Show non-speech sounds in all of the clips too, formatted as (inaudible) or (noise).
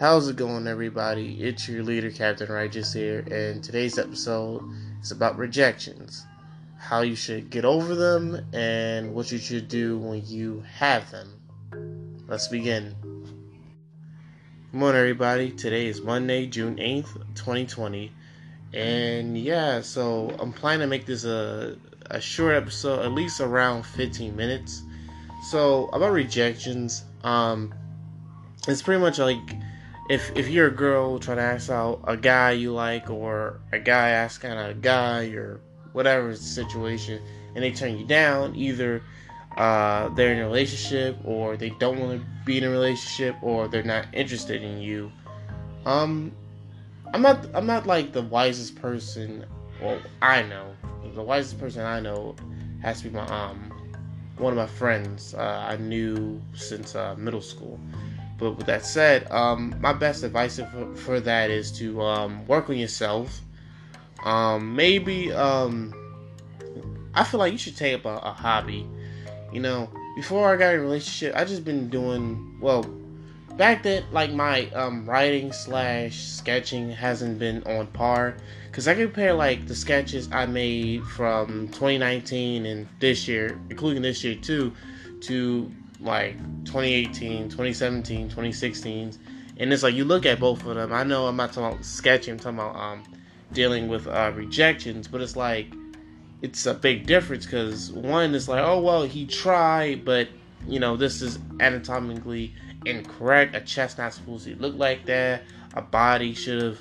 How's it going, everybody? It's your leader, Captain Righteous here, and today's episode is about rejections. How you should get over them and what you should do when you have them. Let's begin. Good morning, everybody. Today is Monday, June 8th, 2020. And yeah, so I'm planning to make this a, a short episode, at least around 15 minutes. So, about rejections, um, it's pretty much like if if you're a girl trying to ask out a guy you like or a guy asking a guy or whatever situation and they turn you down either uh, they're in a relationship or they don't want to be in a relationship or they're not interested in you um i'm not i'm not like the wisest person well i know the wisest person i know has to be my um one of my friends uh, i knew since uh, middle school but with that said, um, my best advice for, for that is to um, work on yourself. Um, maybe um, I feel like you should take up a, a, hobby. You know, before I got in a relationship, I just been doing well. Back then, like my um, writing slash sketching hasn't been on par because I compare like the sketches I made from 2019 and this year, including this year too, to like 2018, 2017, 2016, and it's like you look at both of them. I know I'm not talking about sketching, I'm talking about um, dealing with uh, rejections, but it's like it's a big difference because one is like, oh well, he tried, but you know this is anatomically incorrect. A chest not supposed to look like that. A body should have,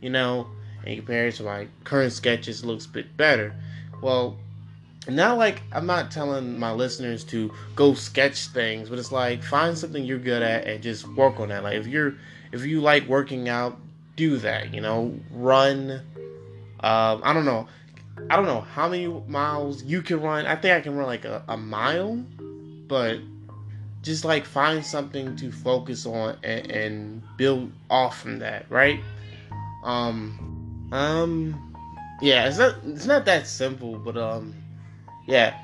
you know, and compared to my current sketches, looks a bit better. Well, not like I'm not telling my listeners to go sketch things, but it's like find something you're good at and just work on that. Like if you're if you like working out, do that. You know, run. Um, I don't know. I don't know how many miles you can run. I think I can run like a, a mile, but just like find something to focus on and, and build off from that, right? Um, um, yeah, it's not it's not that simple, but um yeah,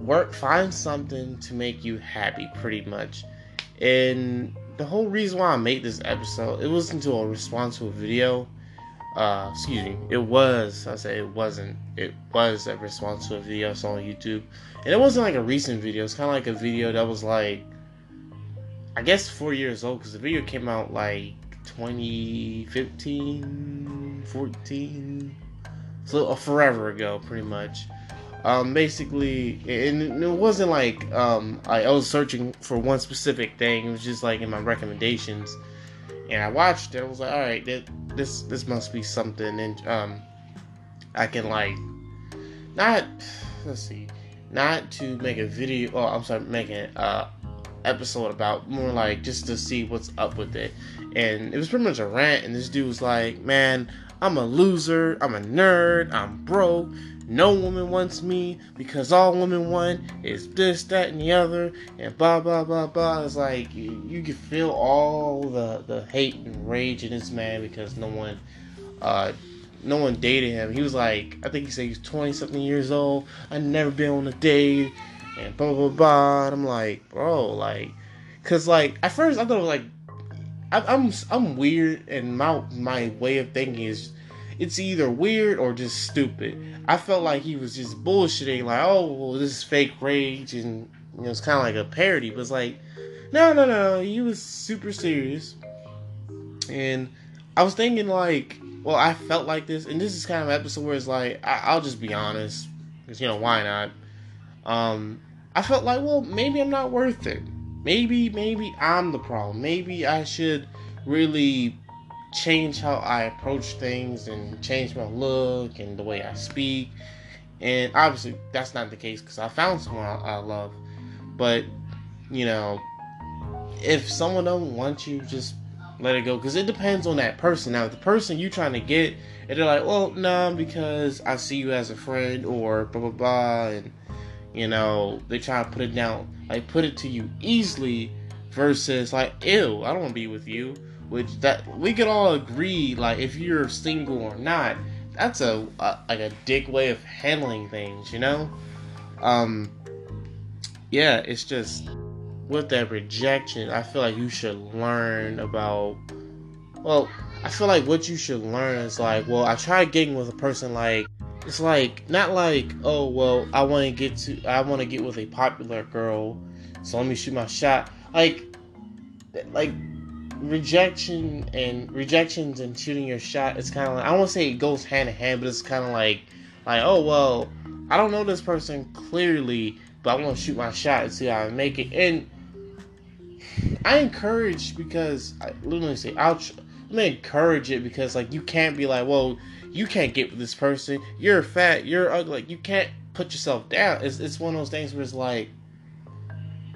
work find something to make you happy pretty much. And the whole reason why i made this episode it wasn't to a response to a video. Uh excuse me. It was i say it wasn't. It was a response to a video i saw on youtube. And it wasn't like a recent video it's kind of like a video that was like i guess four years old because the video came out like 2015 14 so forever ago pretty much um, basically, and it wasn't like um, I, was searching for one specific thing. It was just like in my recommendations, and I watched it. I was like, all right, this this must be something, and um, I can like not let's see, not to make a video. Oh, I'm sorry, making an uh, episode about more like just to see what's up with it. And it was pretty much a rant, and this dude was like, "Man, I'm a loser. I'm a nerd. I'm broke." No woman wants me because all women want is this, that, and the other, and blah blah blah blah. It's like you, you can feel all the the hate and rage in this man because no one, uh, no one dated him. He was like, I think he said he's twenty something years old. I never been on a date, and blah blah blah. And I'm like, bro, like, cause like at first I thought it was like, I, I'm I'm weird, and my my way of thinking is it's either weird or just stupid. I felt like he was just bullshitting, like, oh, well, this is fake rage, and you know, it's kind of like a parody. But it's like, no, no, no, he was super serious. And I was thinking, like, well, I felt like this, and this is kind of episode where it's like, I- will just be honest, because you know why not? Um, I felt like, well, maybe I'm not worth it. Maybe, maybe I'm the problem. Maybe I should really change how I approach things and change my look and the way I speak. And obviously, that's not the case because I found someone I, I love. But you know, if someone don't want you, just let it go because it depends on that person. Now, if the person you trying to get, and they're like, "Well, no, nah, because I see you as a friend," or blah blah blah, and you know, they try to put it down, like put it to you easily, versus like, "Ew, I don't want to be with you." Which that we could all agree like if you're single or not that's a, a like a dick way of handling things you know um yeah it's just with that rejection, I feel like you should learn about. Well, I feel like what you should learn is like, well, I tried getting with a person like it's like not like oh well I want to get to I want to get with a popular girl, so let me shoot my shot. Like like rejection and rejections and shooting your shot. It's kind of like I won't say it goes hand in hand, but it's kind of like like oh well I don't know this person clearly, but I want to shoot my shot and see how I make it. And I encourage because I literally say I'll. Encourage it because like you can't be like, well, you can't get with this person. You're fat. You're ugly. Like, you can't put yourself down. It's it's one of those things where it's like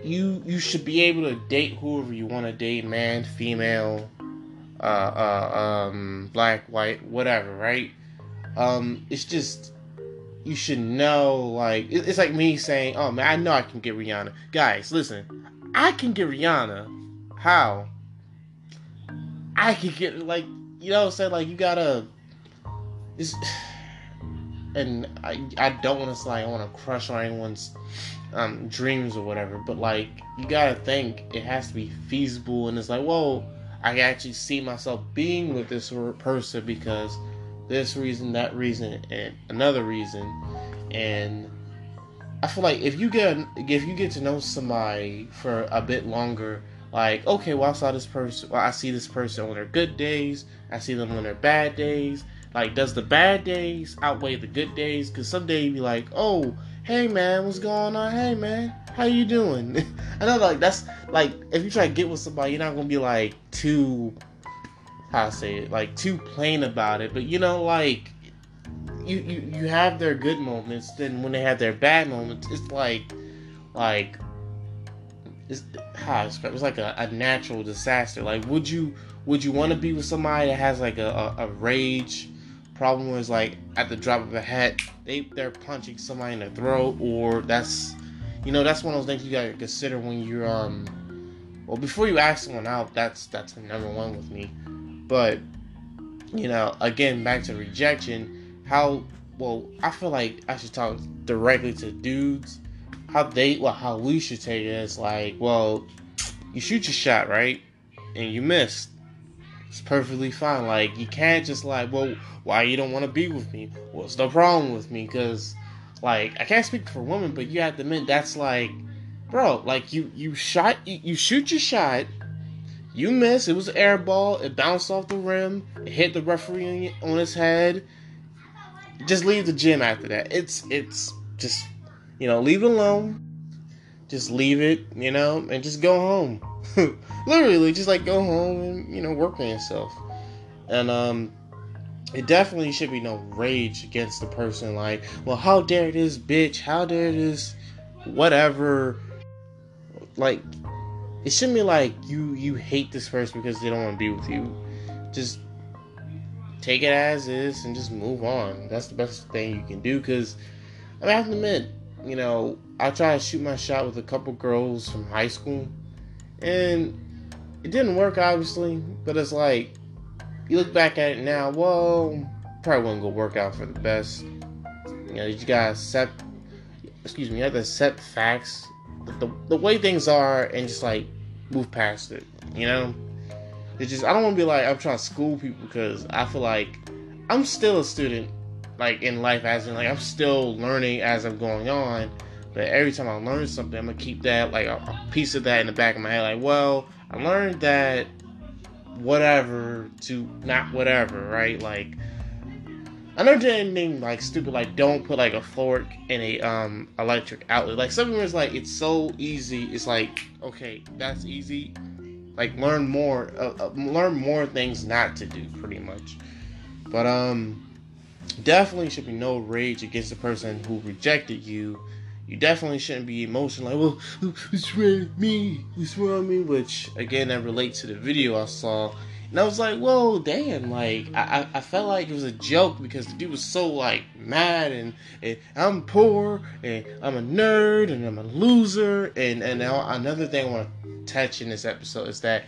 you you should be able to date whoever you want to date, man, female, uh, uh, um, black, white, whatever, right? Um, it's just you should know, like it's like me saying, "Oh man, I know I can get Rihanna." Guys, listen, I can get Rihanna. How? I can get like you know, say like you gotta it's, (sighs) and I I don't want to like I want to crush on anyone's um, dreams or whatever, but like you gotta think it has to be feasible, and it's like, whoa, I actually see myself being with this person because this reason, that reason, and another reason, and I feel like if you get if you get to know somebody for a bit longer, like okay, well I saw this person, well I see this person on their good days, I see them on their bad days, like, does the bad days outweigh the good days? Because some days you be like, oh, hey man, what's going on? Hey man, how you doing? (laughs) I know, like that's like if you try to get with somebody, you're not gonna be like too, how I say it, like too plain about it. But you know, like you you you have their good moments. Then when they have their bad moments, it's like like it's how I describe it's like a, a natural disaster. Like, would you would you want to be with somebody that has like a, a, a rage? Problem was like at the drop of a hat, they they're punching somebody in the throat, or that's you know that's one of those things you gotta consider when you're um well before you ask someone out. That's that's the number one with me. But you know, again back to rejection, how well I feel like I should talk directly to dudes. How they well how we should take it is like well you shoot your shot right and you missed it's perfectly fine. Like you can't just like, well, why you don't want to be with me? What's the problem with me? Because like I can't speak for women, but you have to admit that's like, bro, like you you shot you, you shoot your shot, you miss. It was an air ball. It bounced off the rim. It hit the referee on his head. Just leave the gym after that. It's it's just you know leave it alone. Just leave it, you know, and just go home. (laughs) Literally, just like go home and you know work on yourself. And um, it definitely should be no rage against the person. Like, well, how dare this bitch? How dare this? Whatever. Like, it shouldn't be like you you hate this person because they don't want to be with you. Just take it as is and just move on. That's the best thing you can do. Because I, mean, I have to admit, you know, I tried to shoot my shot with a couple girls from high school and it didn't work, obviously, but it's like, you look back at it now, well, probably wouldn't gonna work out for the best. You know, you gotta accept, excuse me, you have to accept facts, the, the way things are, and just like move past it, you know? It's just, I don't wanna be like, I'm trying to school people because I feel like I'm still a student, like in life, as in, like, I'm still learning as I'm going on but every time I learn something, I'm gonna keep that like a, a piece of that in the back of my head. Like, well, I learned that whatever to not whatever, right? Like I never did anything like stupid, like don't put like a fork in a um electric outlet. Like something is like it's so easy. It's like okay, that's easy. Like learn more, uh, uh, learn more things not to do, pretty much. But um, definitely should be no rage against the person who rejected you you definitely shouldn't be emotional like, well, it's wrong me? it's wrong me? Which again, that relates to the video I saw. And I was like, whoa, damn, like I, I felt like it was a joke because the dude was so like mad and, and I'm poor and I'm a nerd and I'm a loser and and now another thing I want to touch in this episode is that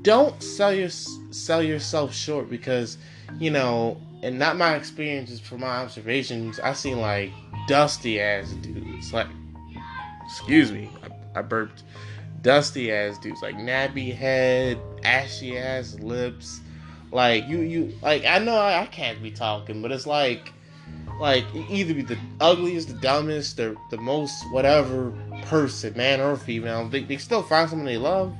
don't sell your sell yourself short because you know and not my experiences from my observations I seen like dusty ass dudes. Like, excuse me, I, I burped. dusty ass dudes, like nappy head, ashy ass lips. Like you, you like I know I, I can't be talking, but it's like, like either be the ugliest, the dumbest, the the most whatever person, man or female. They, they still find someone they love.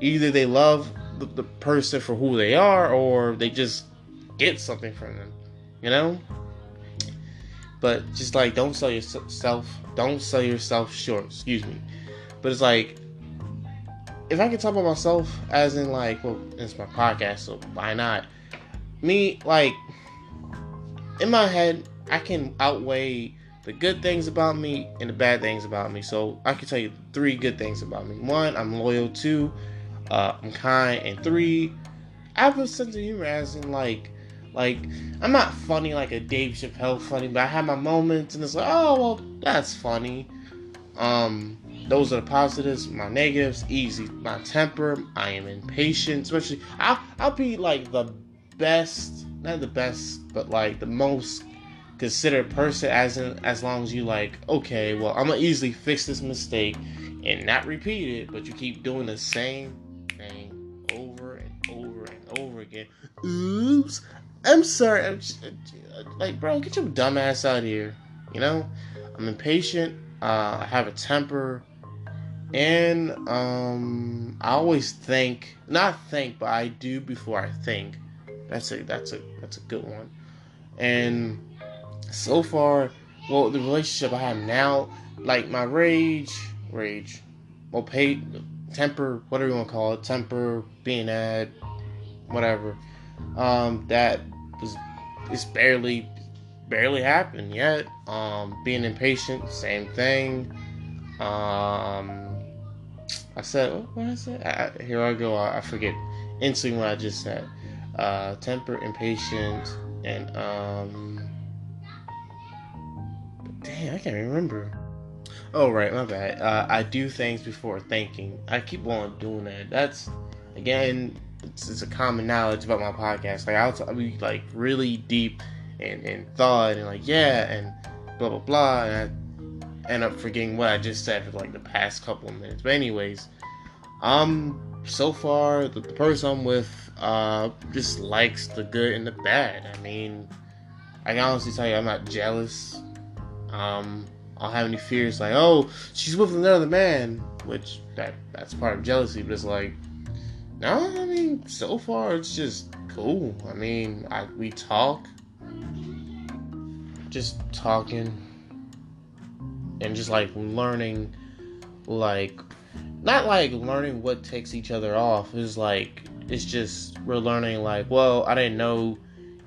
Either they love the, the person for who they are, or they just get something from them. You know. But just like don't sell yourself, don't sell yourself short. Excuse me. But it's like if I can talk about myself as in like, well, it's my podcast, so why not? Me, like, in my head, I can outweigh the good things about me and the bad things about me. So I can tell you three good things about me. One, I'm loyal. Two, uh, I'm kind. And three, I have a sense of humor, as in like, like I'm not funny like a Dave Chappelle funny, but I have my moments, and it's like, oh well, that's funny. Um, those are the positives. My negatives, easy. My temper, I am impatient. Especially, I'll, I'll be like the best, not the best, but like the most considered person as in, as long as you like, okay, well, I'm gonna easily fix this mistake and not repeat it, but you keep doing the same thing over and over and over again. Oops, I'm sorry. I'm just, like, bro, get your dumb ass out here. You know, I'm impatient. Uh, I have a temper. And um, I always think, not think, but I do before I think. That's a that's a that's a good one. And so far, well, the relationship I have now, like my rage, rage, well, temper, whatever you want to call it, temper, being at, whatever. Um, that was it's barely barely happened yet. Um, being impatient, same thing. Um, I said, what did I? I, here I go. I, I, forget instantly what I just said. Uh, temper, impatient, and um, damn, I can't remember. Oh right, my bad. Uh, I do things before thinking. I keep on doing that. That's again, it's, it's a common knowledge about my podcast. Like I'll, I'll be like really deep and, and thought and like yeah and blah blah blah and I end up forgetting what I just said for like the past couple of minutes. But anyways, um, so far the, the person I'm with uh just likes the good and the bad. I mean, I can honestly tell you I'm not jealous. Um, I don't have any fears like, oh, she's with another man, which that that's part of jealousy. But it's like, no, I mean, so far it's just cool. I mean, I we talk, just talking. And just like learning like not like learning what takes each other off. It's like it's just we're learning like well i didn't know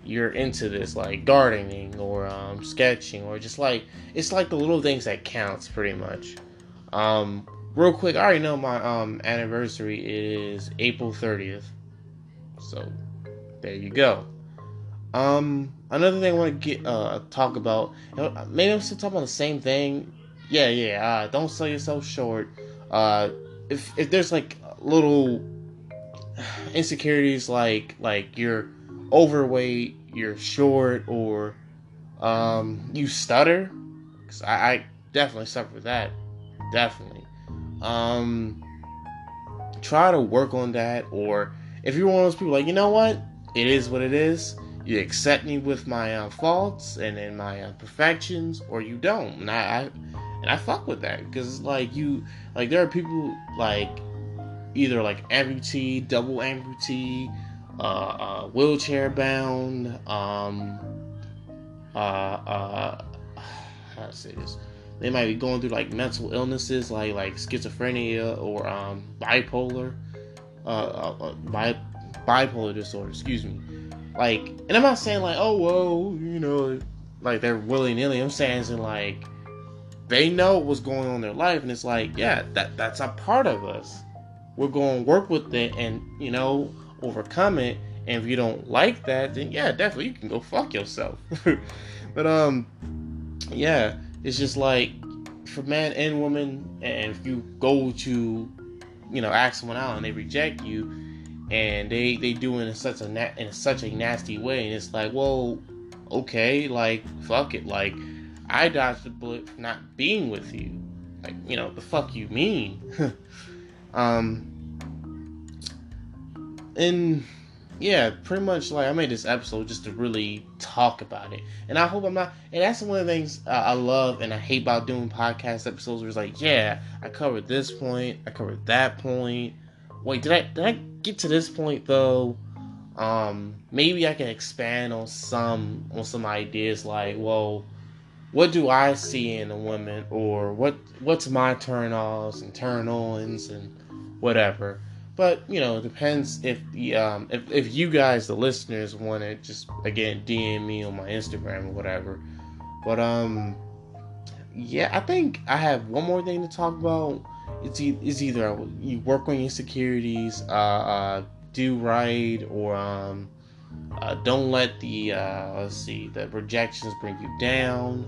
you're into this like gardening or um, sketching or just like it's like the little things that counts pretty much. Um real quick i already know my um anniversary is april 30th so there you go um another thing i want to get uh talk about maybe i'm still talking about the same thing yeah, yeah. Uh, don't sell yourself short. Uh, if if there's like little insecurities, like like you're overweight, you're short, or um, you stutter, because I, I definitely suffer that. Definitely. Um, try to work on that, or if you're one of those people, like you know what, it is what it is. You accept me with my uh, faults and in my uh, perfections, or you don't. And I, I and I fuck with that because like you like there are people like either like amputee, double amputee, uh, uh wheelchair bound, um, uh, uh, how to say this? They might be going through like mental illnesses like like schizophrenia or um bipolar, uh, uh, uh bi- bipolar disorder. Excuse me. Like, and I'm not saying like, oh, whoa, you know, like they're willy nilly. I'm saying in like they know what's going on in their life and it's like yeah that that's a part of us we're going to work with it and you know overcome it and if you don't like that then yeah definitely you can go fuck yourself (laughs) but um yeah it's just like for man and woman and if you go to you know ask someone out and they reject you and they they do it in such a na- in such a nasty way and it's like well okay like fuck it like I dodged the bullet for not being with you. Like, you know, the fuck you mean? (laughs) Um, and yeah, pretty much like I made this episode just to really talk about it, and I hope I'm not. And that's one of the things uh, I love and I hate about doing podcast episodes. Where it's like, yeah, I covered this point, I covered that point. Wait, did I did I get to this point though? Um, maybe I can expand on some on some ideas like, well, what do I see in a woman, or what what's my turn offs and turn ons and whatever. But you know, it depends if the um if, if you guys, the listeners, want to just again DM me on my Instagram or whatever. But um, yeah, I think I have one more thing to talk about. It's e- it's either you work on your insecurities, uh, uh do right, or um, uh, don't let the uh, let's see the rejections bring you down.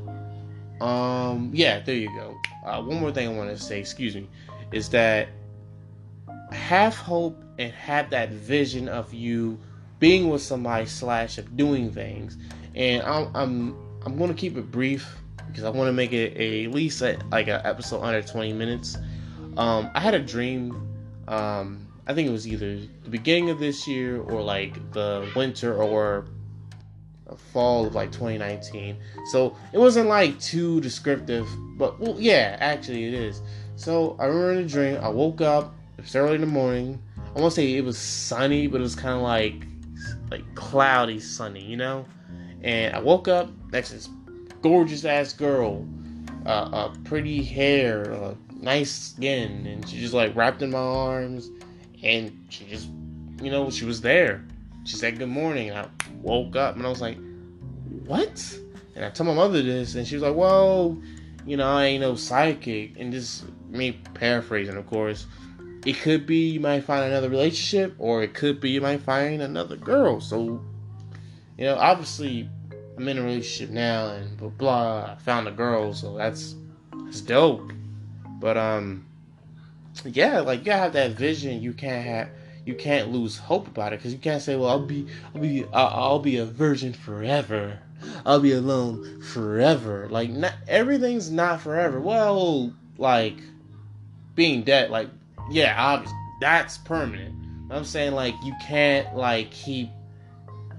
Um, yeah, there you go. Uh, one more thing I want to say, excuse me, is that have hope and have that vision of you being with somebody slash of doing things. And I'm I'm I'm to keep it brief because I want to make it a, at least a, like an episode under 20 minutes. Um, I had a dream. Um, I think it was either the beginning of this year or like the winter or fall of like 2019. So it wasn't like too descriptive, but well, yeah, actually it is. So I remember the dream, I woke up it's early in the morning. I won't say it was sunny, but it was kind of like like cloudy sunny, you know. And I woke up next to this gorgeous ass girl, uh, uh pretty hair, uh, nice skin, and she just like wrapped in my arms, and she just, you know, she was there. She said good morning. And I woke up and I was like, what? And I told my mother this, and she was like, well, you know, I ain't no psychic. And this, me paraphrasing, of course it could be you might find another relationship, or it could be you might find another girl. So, you know, obviously, I'm in a relationship now, and blah blah. I found a girl, so that's that's dope. But um, yeah, like you have that vision. You can't have you can't lose hope about it because you can't say, "Well, I'll be, I'll be, I'll, I'll, be a virgin forever. I'll be alone forever." Like, not everything's not forever. Well, like being dead, like yeah, obviously that's permanent. I'm saying like you can't like keep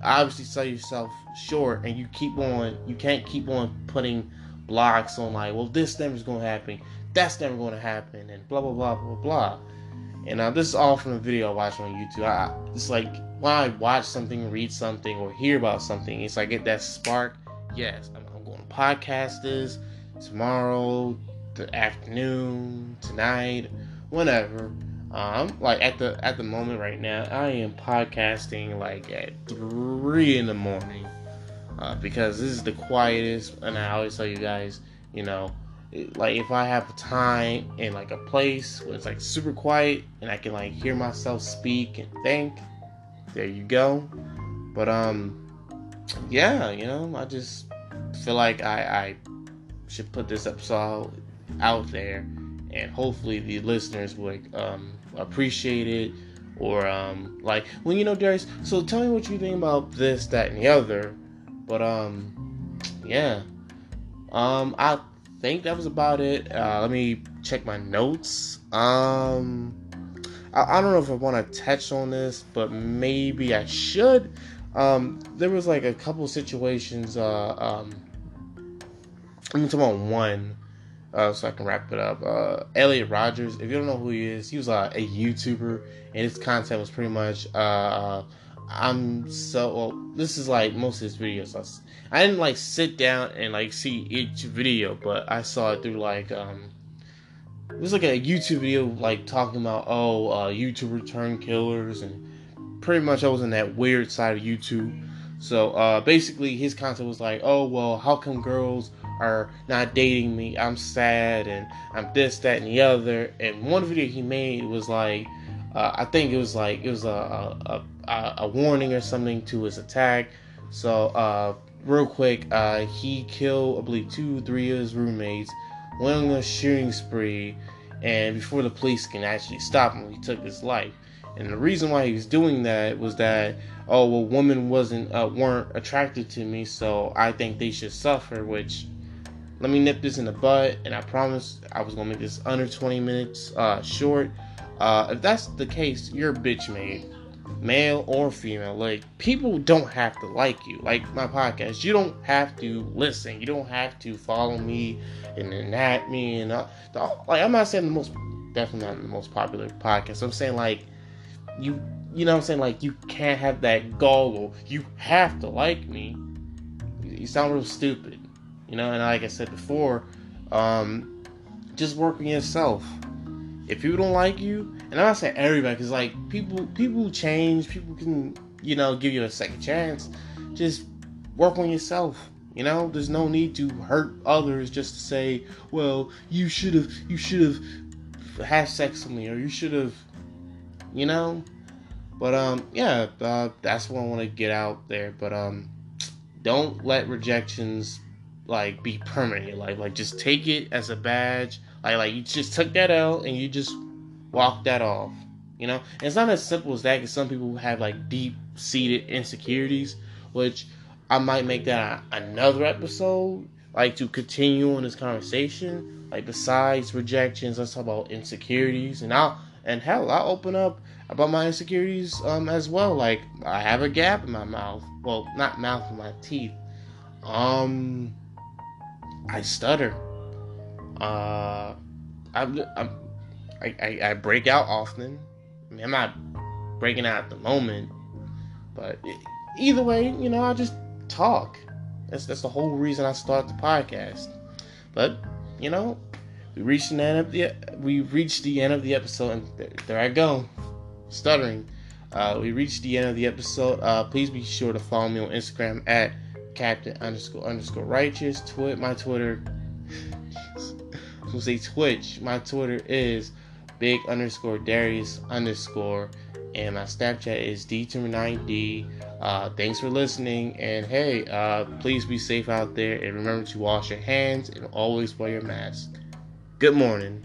obviously sell yourself short and you keep on you can't keep on putting blocks on like well this never is gonna happen that's never gonna happen and blah blah blah blah blah and uh, this is all from a video I watched on YouTube. I, it's like when I watch something, read something, or hear about something, it's like get that spark. Yes, I'm, I'm going to podcast this tomorrow, the afternoon, tonight, whenever. Um, like at the at the moment right now, I am podcasting like at three in the morning uh, because this is the quietest. And I always tell you guys, you know, like if I have time in like a place where it's like super quiet and I can like hear myself speak and think, there you go. But um, yeah, you know, I just feel like I I should put this episode out there and hopefully the listeners would um, appreciate it or um, like well you know Darius so tell me what you think about this that and the other but um yeah. Um I think that was about it. Uh, let me check my notes. Um I, I don't know if I want to touch on this but maybe I should. Um there was like a couple situations uh um I'm talking about one uh, so I can wrap it up. Uh, Elliot Rogers, if you don't know who he is, he was uh, a YouTuber, and his content was pretty much. Uh, I'm so well. This is like most of his videos. I, I didn't like sit down and like see each video, but I saw it through like um, it was like a YouTube video like talking about oh uh, YouTube turn killers and pretty much I was in that weird side of YouTube. So uh, basically, his content was like, oh well, how come girls are not dating me. I'm sad and I'm this, that, and the other. And one video he made was like, uh, I think it was like it was a a, a, a warning or something to his attack. So uh, real quick, uh, he killed I believe two, three of his roommates, went on a shooting spree, and before the police can actually stop him, he took his life. And the reason why he was doing that was that oh well, women wasn't uh, weren't attracted to me, so I think they should suffer, which let me nip this in the bud, and I promise I was gonna make this under 20 minutes uh, short. Uh, if that's the case, you're a bitch made, male or female. Like people don't have to like you. Like my podcast, you don't have to listen. You don't have to follow me and then at me and uh, like. I'm not saying the most, definitely not the most popular podcast. I'm saying like you, you know, what I'm saying like you can't have that goggle. You have to like me. You sound real stupid, you know. And like I said before, um, just work on yourself if people don't like you, and I'm not saying everybody, because like people people change, people can you know give you a second chance. Just work on yourself. You know, there's no need to hurt others just to say, well, you should have you should have had sex with me, or you should have, you know. But um, yeah, uh, that's what I want to get out there. But um, don't let rejections like be permanent life. Like just take it as a badge like like you just took that L and you just walk that off. You know, and it's not as simple as that. Because some people have like deep seated insecurities, which I might make that another episode, like to continue on this conversation. Like besides rejections, let's talk about insecurities, and I'll and hell, I'll open up about my insecurities um as well. Like I have a gap in my mouth. Well, not mouth, my teeth. Um, I stutter. Uh, I'm, I'm I, I, I, break out often. I mean, I'm not breaking out at the moment, but either way, you know, I just talk. That's that's the whole reason I start the podcast. But you know, we reached the end of the we reached the end of the episode, and there, there I go, stuttering. Uh, we reached the end of the episode. Uh, please be sure to follow me on Instagram at Captain underscore underscore righteous. Twitter, my Twitter who say Twitch. My Twitter is big underscore Darius underscore, and my Snapchat is D290. Uh, thanks for listening, and hey, uh, please be safe out there, and remember to wash your hands and always wear your mask. Good morning.